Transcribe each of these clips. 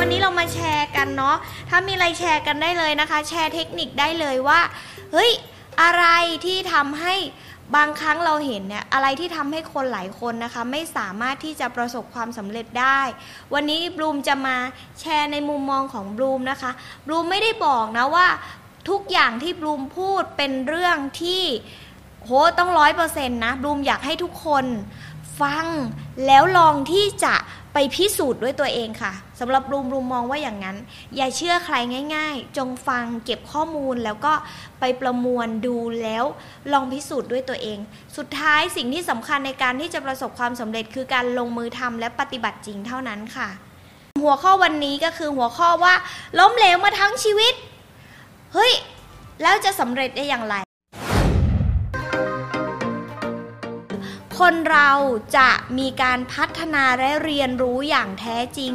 วันนี้เรามาแชร์กันเนาะถ้ามีอะไรแชร์กันได้เลยนะคะ แชร์เทคนิคได้เลยว่าเฮ้ยอะไรที่ทำให้บางครั้งเราเห็นเนี่ยอะไรที่ทำให้คนหลายคนนะคะ ไม่สามารถที่จะประสบความสำเร็จได้ วันนี้บลูมจะมาแชร์ในมุมมองของบลูมนะคะบลูมไม่ได้บอกนะว่าทุกอย่างที่บลูมพูดเป็นเรื่องที่โหต้องร้อยเปอร์เซ็นต์นะบลูมอยากให้ทุกคนฟังแล้วลองที่จะ ไปพิสูจน์ด้วยตัวเองค่ะสำหรับรูมรูมมองว่าอย่างนั้น อย่าเชื่อใครง่าย ๆ จงฟังเก็บข้อมูลแล้วก็ไปประมวลดูแล้วลองพิสูจน์ด้วยตัวเอง สุดท้ายสิ่งที่สำคัญในการที่จะประสบความสำเร็จคือการลงมือทำและปฏิบัติจริงเท่านั้นค่ะ หัวข้อวันนี้ก็คือหัวข้อว่าล้มเหลวมาทั้งชีวิต เฮ้ย แล้วจะสำเร็จได้อย่างไร คนเราจะมีการพัฒนาและเรียนรู้อย่างแท้จริง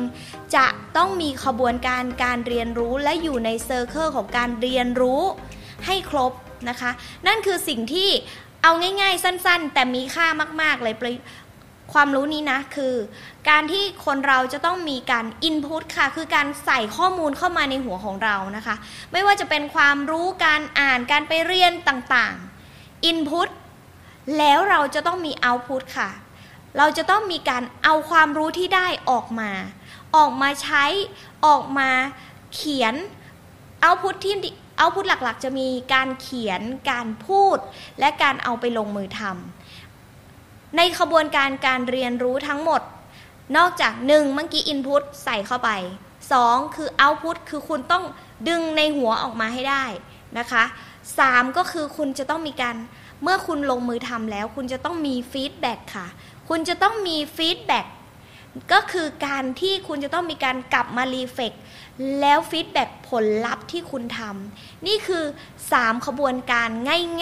จะต้องมีขบวนการการเรียนรู้และอยู่ในเซอร์เคิลของการเรียนรู้ให้ครบนะคะ นั่นคือสิ่งที่เอาง่ายๆ สั้นๆ แต่มีค่ามากๆเลยความรู้นี้นะคือ การที่คนเราจะต้องมีการอินพุตค่ะ คือการใส่ข้อมูลเข้ามาในหัวของเรานะคะ ไม่ว่าจะเป็นความรู้การอ่านการไปเรียนต่างๆอินพุต แล้วเราจะต้องมีเอาพุตค่ะ เราจะต้องมีการเอาความรู้ที่ได้ออกมา ออกมาใช้ออกมาเขียนเอาพุตที่เอาพุตหลักๆ จะมีการเขียนการพูด และการเอาไปลงมือทำในขบวนการการเรียนรู้ทั้งหมด นอกจากหนึ่งเมื่อกี้ input ใส่เข้าไปสองคือ output คือคุณต้องดึงในหัวออกมาให้ได้นะคะสามก็คือคุณจะต้องมีการ เมื่อคุณลงมือทำแล้ว คุณจะต้องมี feedback ค่ะ คุณจะต้องมี feedback ก็คือการที่คุณจะต้องมีการกลับมา reflect แล้ว feedback ผลลัพธ์ที่คุณทำนี่คือ 3 ขบวนการ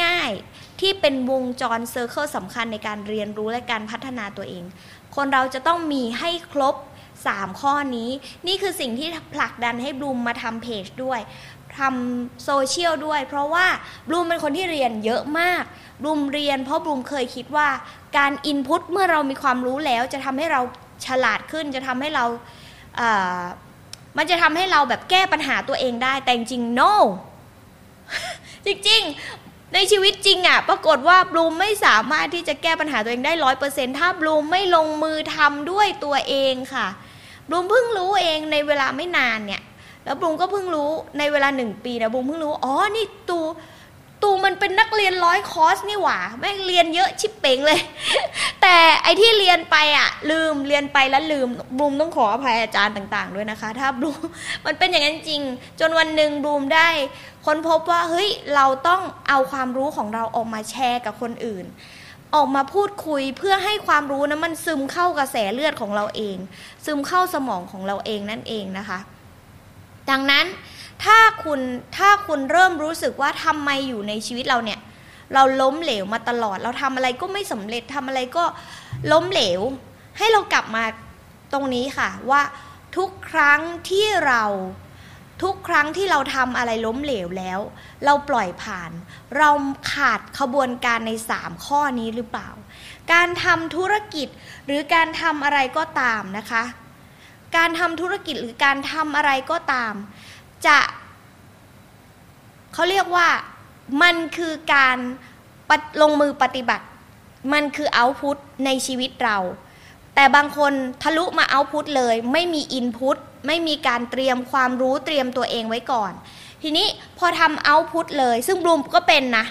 ง่าย ๆ ที่เป็นวงจร circle สำคัญในการเรียนรู้และการพัฒนาตัวเอง คนเราจะต้องมีให้ครบ 3 ข้อนี้ นี่คือสิ่งที่ผลักดันให้บลูมมาทำเพจด้วย ทำโซเชียลด้วย เพราะว่าบลูมเป็นคนที่เรียนเยอะมากบลูมเรียนเพราะบลูมเคยคิดว่าการ input เมื่อเรามีความรู้แล้วจะทำให้เราฉลาดขึ้นจะทำให้เรามันจะทำให้เราแบบแก้ปัญหาตัวเองได้แต่จริง no จริงๆ ในชีวิตจริงอะ่ะ ปรากฏว่าบลูมไม่สามารถที่จะแก้ปัญหาตัวเองได้ร้อยเปอร์เซ็นถ้าบลูมไม่ลงมือทำด้วยตัวเองค่ะบลูมเพิ่งรู้เองในเวลาไม่นานเนี่ย แล้วบุ้มก็เพิ่งรู้ในเวลาหนึ่งปีนะบุ้มเพิ่งรู้อ๋อนี่ตูตูมันเป็นนักเรียนร้อยคอร์สนี่หว่าแม่งเรียนเยอะชิบเป่งเลย แต่ไอที่เรียนไปอะลืมเรียนไปแล้วลืมบูมต้องขออภัยอาจารย์ต่าง ๆ ด้วยนะคะ ถ้าบูมมันเป็นอย่างนั้นจริง จนวันหนึ่งบูมได้ค้นพบว่าเฮ้ยเราต้องเอาความรู้ของเราออกมาแชร์กับคนอื่น ออกมาพูดคุยเพื่อให้ความรู้นะมันซึมเข้ากระแสเลือดของเราเอง ซึมเข้าสมองของเราเองนั่นเองนะคะ ดังนั้นถ้าคุณถ้าคุณเริ่มรู้สึกว่าทำไมอยู่ในชีวิตเราเนี่ย เราล้มเหลวมาตลอด เราทำอะไรก็ไม่สำเร็จทำอะไรก็ล้มเหลว ให้เรากลับมาตรงนี้ค่ะว่าทุกครั้งที่เราทุกครั้งที่เราทำอะไรล้มเหลวแล้ว เราปล่อยผ่าน เราขาดขบวนการในสามข้อนี้หรือเปล่า การทำธุรกิจหรือการทำอะไรก็ตามนะคะ การทำธุรกิจหรือการทำอะไรก็ตาม จะเขาเรียกว่ามันคือการลงมือปฏิบัติ มันคือเอาพุตในชีวิตเรา แต่บางคนทะลุมาเอาพุตเลย ไม่มีอินพุตไม่มีการเตรียมความรู้เตรียมตัวเองไว้ก่อน ทีนี้พอทำเอาพุตเลย ซึ่งบลูมก็เป็นนะ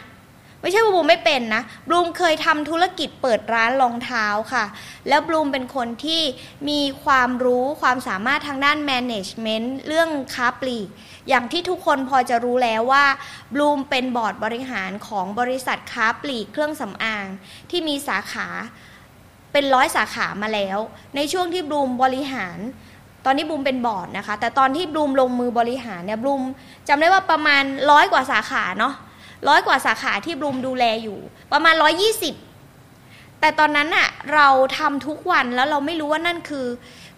ไม่ใช่ว่าบลูมไม่เป็นนะบลูมเคยทำธุรกิจเปิดร้านรองเท้าค่ะ แล้วบลูมเป็นคนที่มีความรู้ความสามารถทางด้าน management เรื่องค้าปลีก อย่างที่ทุกคนพอจะรู้แล้วว่าบลูมเป็นบอร์ดบริหารของบริษัทค้าปลีกเครื่องสำอาง ที่มีสาขาเป็นร้อยสาขามาแล้ว ในช่วงที่บลูมบริหารตอนนี้บลูมเป็นบอร์ดนะคะ แต่ตอนที่บลูมลงมือบริหารเนี่ยบลูมจำได้ว่าประมาณร้อยกว่าสาขาเนาะ ร้อยกว่าสาขาที่บลูมดูแลอยู่ ประมาณร้อยยี่สิบแต่ตอนนั้นอะเราทำทุกวันแล้วเราไม่รู้ว่านั่นคือ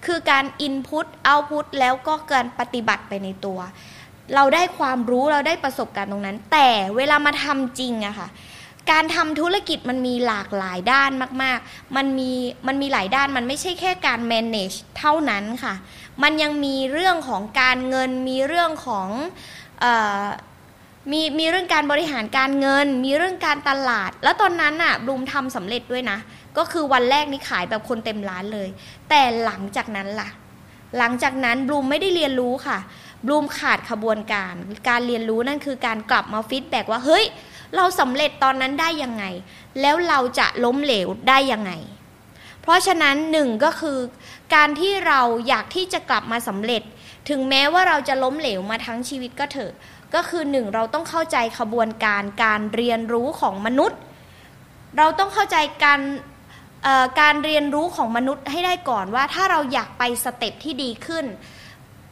คือการอินพุตเอาพุตแล้วก็การปฏิบัติไปในตัว เราได้ความรู้เราได้ประสบการณ์ตรงนั้น แต่เวลามาทำจริงอะค่ะการทำธุรกิจมันมีหลากหลายด้านมาก ๆ มันมีมันมีหลายด้านมันไม่ใช่แค่การ manage เท่านั้นค่ะ มันยังมีเรื่องของการเงินมีเรื่องของอ มีมีเรื่องการบริหารการเงิน มีเรื่องการตลาด แล้วตอนนั้นน่ะบลูมทำสำเร็จด้วยนะ ก็คือวันแรกนี่ขายแบบคนเต็มร้านเลย แต่หลังจากนั้นล่ะ หลังจากนั้นบลูมไม่ได้เรียนรู้ค่ะบลูมขาดขบวนการ การเรียนรู้นั่นคือการกลับมา feedback ว่าเฮ้ย เราสำเร็จตอนนั้นได้ยังไง แล้วเราจะล้มเหลวได้ยังไง เพราะฉะนั้นหนึ่งก็คือ การที่เราอยากที่จะกลับมาสำเร็จ ถึงแม้ว่าเราจะล้มเหลวมาทั้งชีวิตก็เถอะ ก็คือหนึ่งเราต้องเข้าใจขบวนการการเรียนรู้ของมนุษย์ เราต้องเข้าใจการการเรียนรู้ของมนุษย์ให้ได้ก่อนว่าถ้าเราอยากไป step ที่ดีขึ้น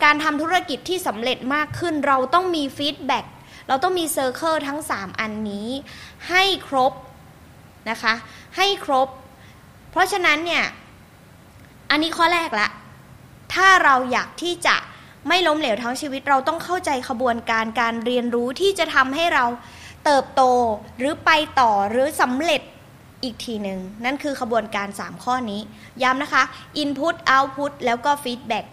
การทำธุรกิจที่สำเร็จมากขึ้น เราต้องมี feedback เราต้องมี circle ทั้ง 3 อันนี้ ให้ครบนะคะให้ครบ เพราะฉะนั้นเนี่ย อันนี้ข้อแรกละ ถ้าเราอยากที่จะ ไม่ล้มเหลวทั้งชีวิตเราต้องเข้าใจขบวนการการเรียนรู้ที่จะทำให้เราเติบโตหรือไปต่อหรือสำเร็จอีกทีหนึ่งนั่นคือขบวนการ 3 ข้อนี้ ย้ำนะคะ Input Output แล้วก็ Feedback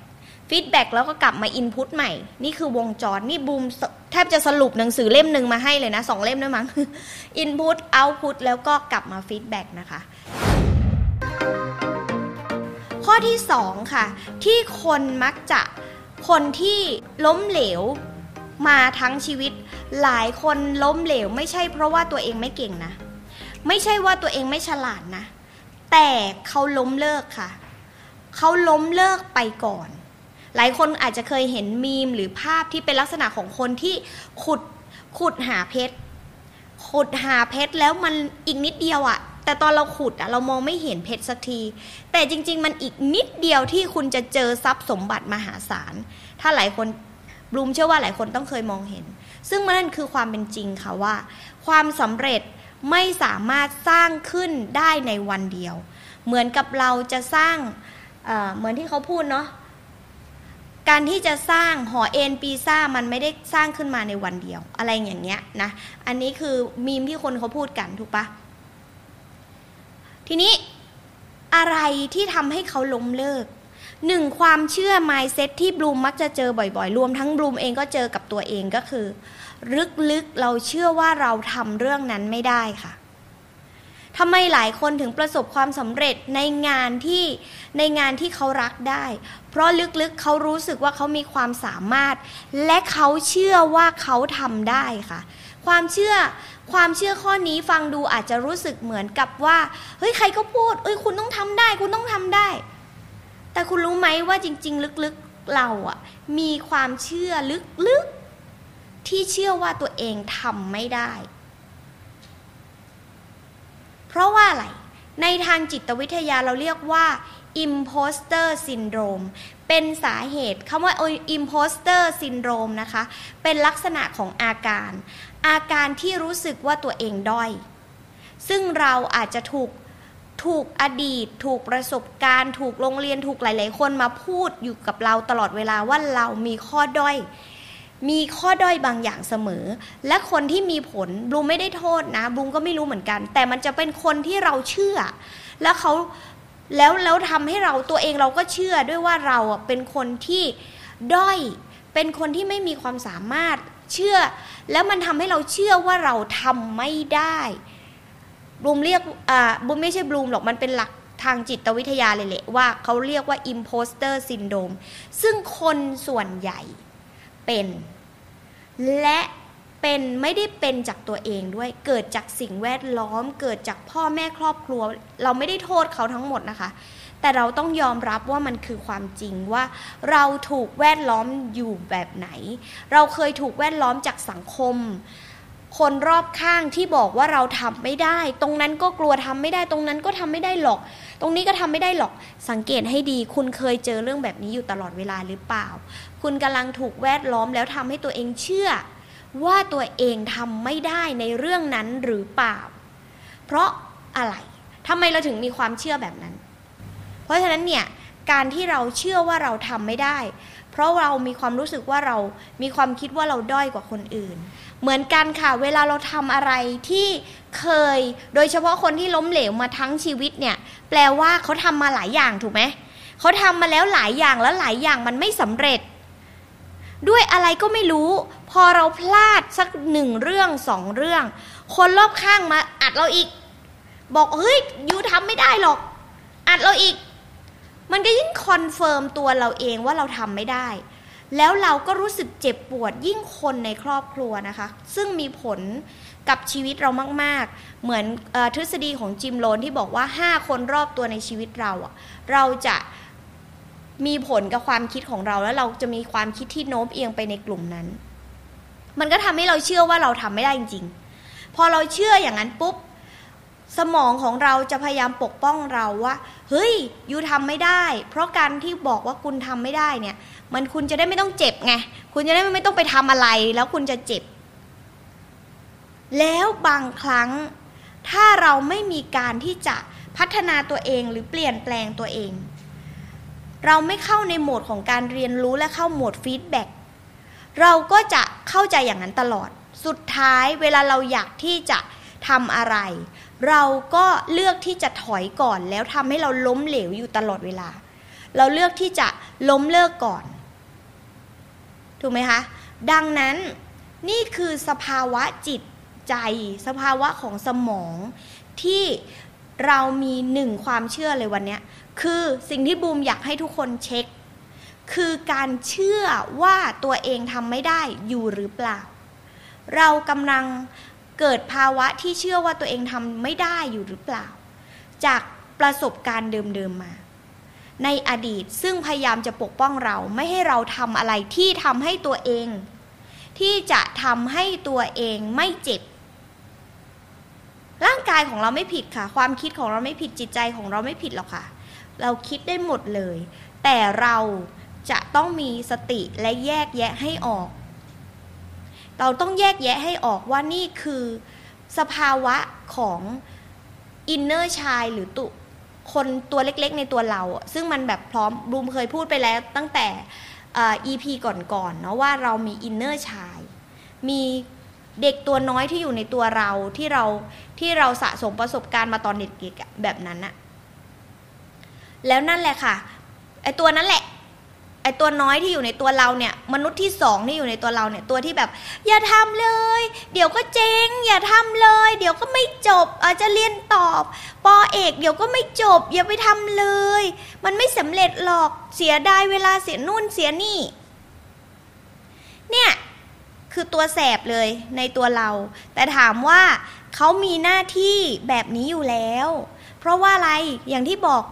feedback แล้วก็กลับมา input ใหม่ นี่คือวงจร นี่บลูมแทบจะสรุปหนังสือเล่มหนึ่งมาให้เลยนะสองเล่มด้วยมั้ง input output แล้วก็กลับมา feedback นะคะ ข้อที่สองค่ะ ที่คนมักจะ คนที่ล้มเหลวมาทั้งชีวิต หลายคนล้มเหลว ไม่ใช่เพราะว่าตัวเองไม่เก่งนะ ไม่ใช่ว่าตัวเองไม่ฉลาดนะ แต่เขาล้มเลิกค่ะ เขาล้มเลิกไปก่อน หลายคนอาจจะเคยเห็นมีมหรือภาพที่เป็นลักษณะของคนที่ขุดขุดหาเพชรขุดหาเพชรแล้วมันอีกนิดเดียวอะ แต่ตอนเราขุดอะเรามองไม่เห็นเพชรสักที แต่จริง ๆ มันอีกนิดเดียวที่คุณจะเจอทรัพย์สมบัติมหาศาล ถ้าหลายคนบลูมเชื่อว่าหลายคนต้องเคยมองเห็น ซึ่งนั่นคือความเป็นจริงค่ะว่า ความสำเร็จไม่สามารถสร้างขึ้นได้ในวันเดียว เหมือนกับเราจะสร้างเหมือนที่เขาพูดเนาะการที่จะสร้างหอเอ็นปีซ่ามันไม่ได้สร้างขึ้นมาในวันเดียว อะไรอย่างเงี้ยนะ อันนี้คือมีมที่คนเขาพูดกันถูกปะ ทีนี้อะไรที่ทำให้เขาล้มเลิกหนึ่งความเชื่อ mindset ที่บลูมมักจะเจอบ่อยๆ รวมทั้งบลูมเองก็เจอกับตัวเองก็คือ ลึกๆเราเชื่อว่าเราทำเรื่องนั้นไม่ได้ค่ะทำไมหลายคนถึงประสบความสำเร็จในงานที่ในงานที่เขารักได้ เพราะลึกๆเขารู้สึกว่าเขามีความสามารถ และเขาเชื่อว่าเขาทำได้ค่ะ ความเชื่อ ความเชื่อข้อนี้ฟังดูอาจจะรู้สึกเหมือนกับว่าเฮ้ยใครก็พูดเอ้ยคุณต้องทำได้ คุณต้องทำได้ แต่คุณรู้ไหมว่าจริง ๆ ลึกๆเราอะมีความเชื่อลึกๆที่เชื่อว่าตัวเองทำไม่ได้ เพราะว่าอะไรในทางจิตวิทยาเราเรียกว่า imposter syndrome เป็นสาเหตุคำว่า imposter syndrome นะคะ เป็นลักษณะของอาการ อาการที่รู้สึกว่าตัวเองด้อย ซึ่งเราอาจจะถูกถูกอดีต ถูกประสบการณ์ ถูกโรงเรียนถูกหลาย ๆ คนมาพูดอยู่กับเราตลอดเวลาว่าเรามีข้อด้อย มีข้อด้อยบางอย่างเสมอ และคนที่มีผลบลูไม่ได้โทษนะบลูก็ไม่รู้เหมือนกัน แต่มันจะเป็นคนที่เราเชื่อ แล้วเขา แล้วแล้วทำให้เราตัวเองเราก็เชื่อด้วยว่าเราเป็นคนที่ด้อยเป็นคนที่ไม่มีความสามารถเชื่อ แล้วมันทำให้เราเชื่อว่าเราทำไม่ได้บลูมเรียกอ่าบลูมไม่ใช่บลูมหรอกมันเป็นหลักทางจิตวิทยาเลยแหละว่าเขาเรียกว่า imposter syndrome ซึ่งคนส่วนใหญ่เป็น และ เป็นไม่ได้เป็นจากตัวเองด้วยเกิดจากสิ่งแวดล้อม เกิดจากพ่อแม่ครอบครัว เราไม่ได้โทษเขาทั้งหมดนะคะ แต่เราต้องยอมรับว่ามันคือความจริงว่า เราถูกแวดล้อมอยู่แบบไหน เราเคยถูกแวดล้อมจากสังคม คนรอบข้างที่บอกว่าเราทำไม่ได้ ตรงนั้นก็กลัวทำไม่ได้ ตรงนั้นก็ทำไม่ได้หรอก ตรงนี้ก็ทำไม่ได้หรอก สังเกตให้ดี คุณเคยเจอเรื่องแบบนี้อยู่ตลอดเวลาหรือเปล่า คุณกำลังถูกแวดล้อมแล้วทำให้ตัวเองเชื่อ ว่าตัวเองทำไม่ได้ในเรื่องนั้นหรือเปล่า เพราะอะไรทำไมเราถึงมีความเชื่อแบบนั้น เพราะฉะนั้นเนี่ยการที่เราเชื่อว่าเราทำไม่ได้ เพราะเรามีความรู้สึกว่าเรามีความคิดว่าเราด้อยกว่าคนอื่น เหมือนกันค่ะ เวลาเราทำอะไรที่เคย โดยเฉพาะคนที่ล้มเหลวมาทั้งชีวิตเนี่ย แปลว่าเขาทำมาหลายอย่างถูกไหมเขาทำมาแล้วหลายอย่างแล้วหลายอย่างมันไม่สำเร็จ ด้วยอะไรก็ไม่รู้ พอเราพลาดสักหนึ่งเรื่องสองเรื่อง คนรอบข้างมาอัดเราอีก บอกเฮ้ย you ทำไม่ได้หรอก อัดเราอีก มันก็ยิ่ง confirm ตัวเราเองว่าเราทำไม่ได้ แล้วเราก็รู้สึกเจ็บปวดยิ่งคนในครอบครัวนะคะ ซึ่งมีผลกับชีวิตเรามาก ๆ เหมือนทฤษฎีของ Jim Rohn ที่บอกว่า 5 คนรอบตัวในชีวิตเราอะเราจะ มีผลกับความคิดของเราแล้วเราจะมีความคิดที่โน้มเอียงไปในกลุ่มนั้น มันก็ทำให้เราเชื่อว่าเราทำไม่ได้จริง ๆ พอเราเชื่ออย่างนั้นปุ๊บ สมองของเราจะพยายามปกป้องเราว่า เฮ้ยยูทำไม่ได้ เพราะการที่บอกว่าคุณทำไม่ได้เนี่ย มันคุณจะได้ไม่ต้องเจ็บไง คุณจะได้ไม่ต้องไปทำอะไร แล้วคุณจะเจ็บ แล้วบางครั้ง ถ้าเราไม่มีการที่จะพัฒนาตัวเองหรือเปลี่ยนแปลงตัวเอง เราไม่เข้าในโหมดของการเรียนรู้และเข้า mode feedback เราก็จะเข้าใจอย่างนั้นตลอด สุดท้ายเวลาเราอยากที่จะทำอะไร เราก็เลือกที่จะถอยก่อน แล้วทำให้เราล้มเหลวอยู่ตลอดเวลา เราเลือกที่จะล้มเลิกก่อน ถูกไหมคะ ดังนั้นนี่คือสภาวะจิตใจ สภาวะของสมองที่เรามีหนึ่งความเชื่อเลยวันนี้ คือสิ่งที่บูมอยากให้ทุกคนเช็ค คือการเชื่อว่าตัวเองทำไม่ได้อยู่หรือเปล่า เรากำลังเกิดภาวะที่เชื่อว่าตัวเองทำไม่ได้อยู่หรือเปล่า จากประสบการณ์เดิมๆมา ในอดีตซึ่งพยายามจะปกป้องเราไม่ให้เราทำอะไรที่ทำให้ตัวเอง ที่จะทำให้ตัวเองไม่เจ็บร่างกายของเราไม่ผิดค่ะ ความคิดของเราไม่ผิดจิตใจของเราไม่ผิดหรอกค่ะ เราคิดได้หมดเลย แต่เราจะต้องมีสติและแยกแยะให้ออก เราต้องแยกแยะให้ออกว่านี่คือสภาวะของอินเนอร์ชายหรือตุคนตัวเล็กๆ ในตัวเรา ซึ่งมันแบบพร้อมบูมเคยพูดไปแล้วตั้งแต่ EP ก่อนๆเนาะว่าเรามีอินเนอร์ชาย มีเด็กตัวน้อยที่อยู่ในตัวเราที่เราที่เราสะสมประสบการณ์มาตอนเด็กๆแบบนั้นอะ แล้วนั่นแหละค่ะไอตัวนั้นแหละไอตัวน้อยที่อยู่ในตัวเราเนี่ย มนุษย์ที่สองที่อยู่ในตัวเราเนี่ยตัวที่แบบ อย่าทำเลย เดี๋ยวก็เจ๊ง อย่าทำเลย เดี๋ยวก็ไม่จบอาจจะเรียนตอบปอเอกเดี๋ยวก็ไม่จบ อย่าไปทำเลย มันไม่สำเร็จหรอกเสียดายเวลาเสียนู่นเสียนี่ เนี่ยคือตัวแสบเลยในตัวเรา แต่ถามว่าเขามีหน้าที่แบบนี้อยู่แล้ว เพราะว่าอะไรอย่างที่บอก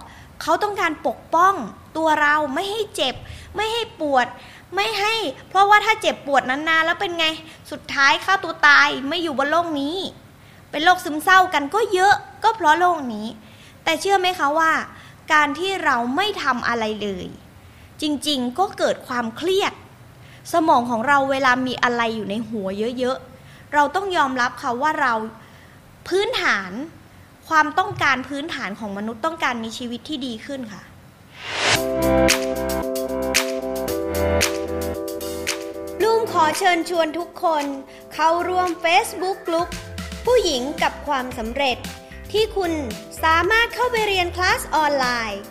เขาต้องการปกป้องตัวเราไม่ให้เจ็บ ไม่ให้ปวด ไม่ให้ เพราะว่าถ้าเจ็บปวดนานๆแล้วเป็นไงสุดท้ายฆ่าตัวตายไม่อยู่บนโลกนี้ เป็นโรคซึมเศร้ากันก็เยอะก็เพราะโลกนี้ แต่เชื่อไหมคะว่า การที่เราไม่ทำอะไรเลย จริงๆก็เกิดความเครียด สมองของเราเวลามีอะไรอยู่ในหัวเยอะๆเราต้องยอมรับค่ะว่าเราพื้นฐาน ความต้องการพื้นฐานของมนุษย์ต้องการมีชีวิตที่ดีขึ้นค่ะ บลูมขอเชิญชวนทุกคน เข้าร่วม Facebook กลุ่มผู้หญิงกับความสำเร็จ ที่คุณสามารถเข้าไปเรียนคลาสออนไลน์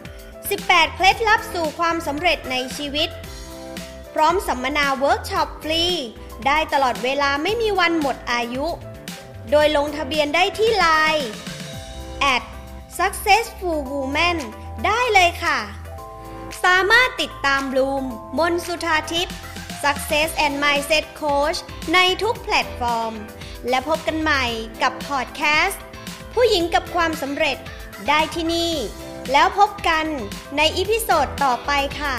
18 เคล็ดลับสู่ความสำเร็จในชีวิต พร้อมสัมมนาเวิร์กช็อปฟรี ได้ตลอดเวลาไม่มีวันหมดอายุ โดยลงทะเบียนได้ที่ LINE at successful woman ได้เลยค่ะ สามารถติดตามบลูมมนสุธาทิพย์ Success and Mindset Coach ในทุกแพลตฟอร์ม และพบกันใหม่กับพอดแคสต์ ผู้หญิงกับความสำเร็จได้ที่นี่ แล้วพบกันใน episode ต่อไปค่ะ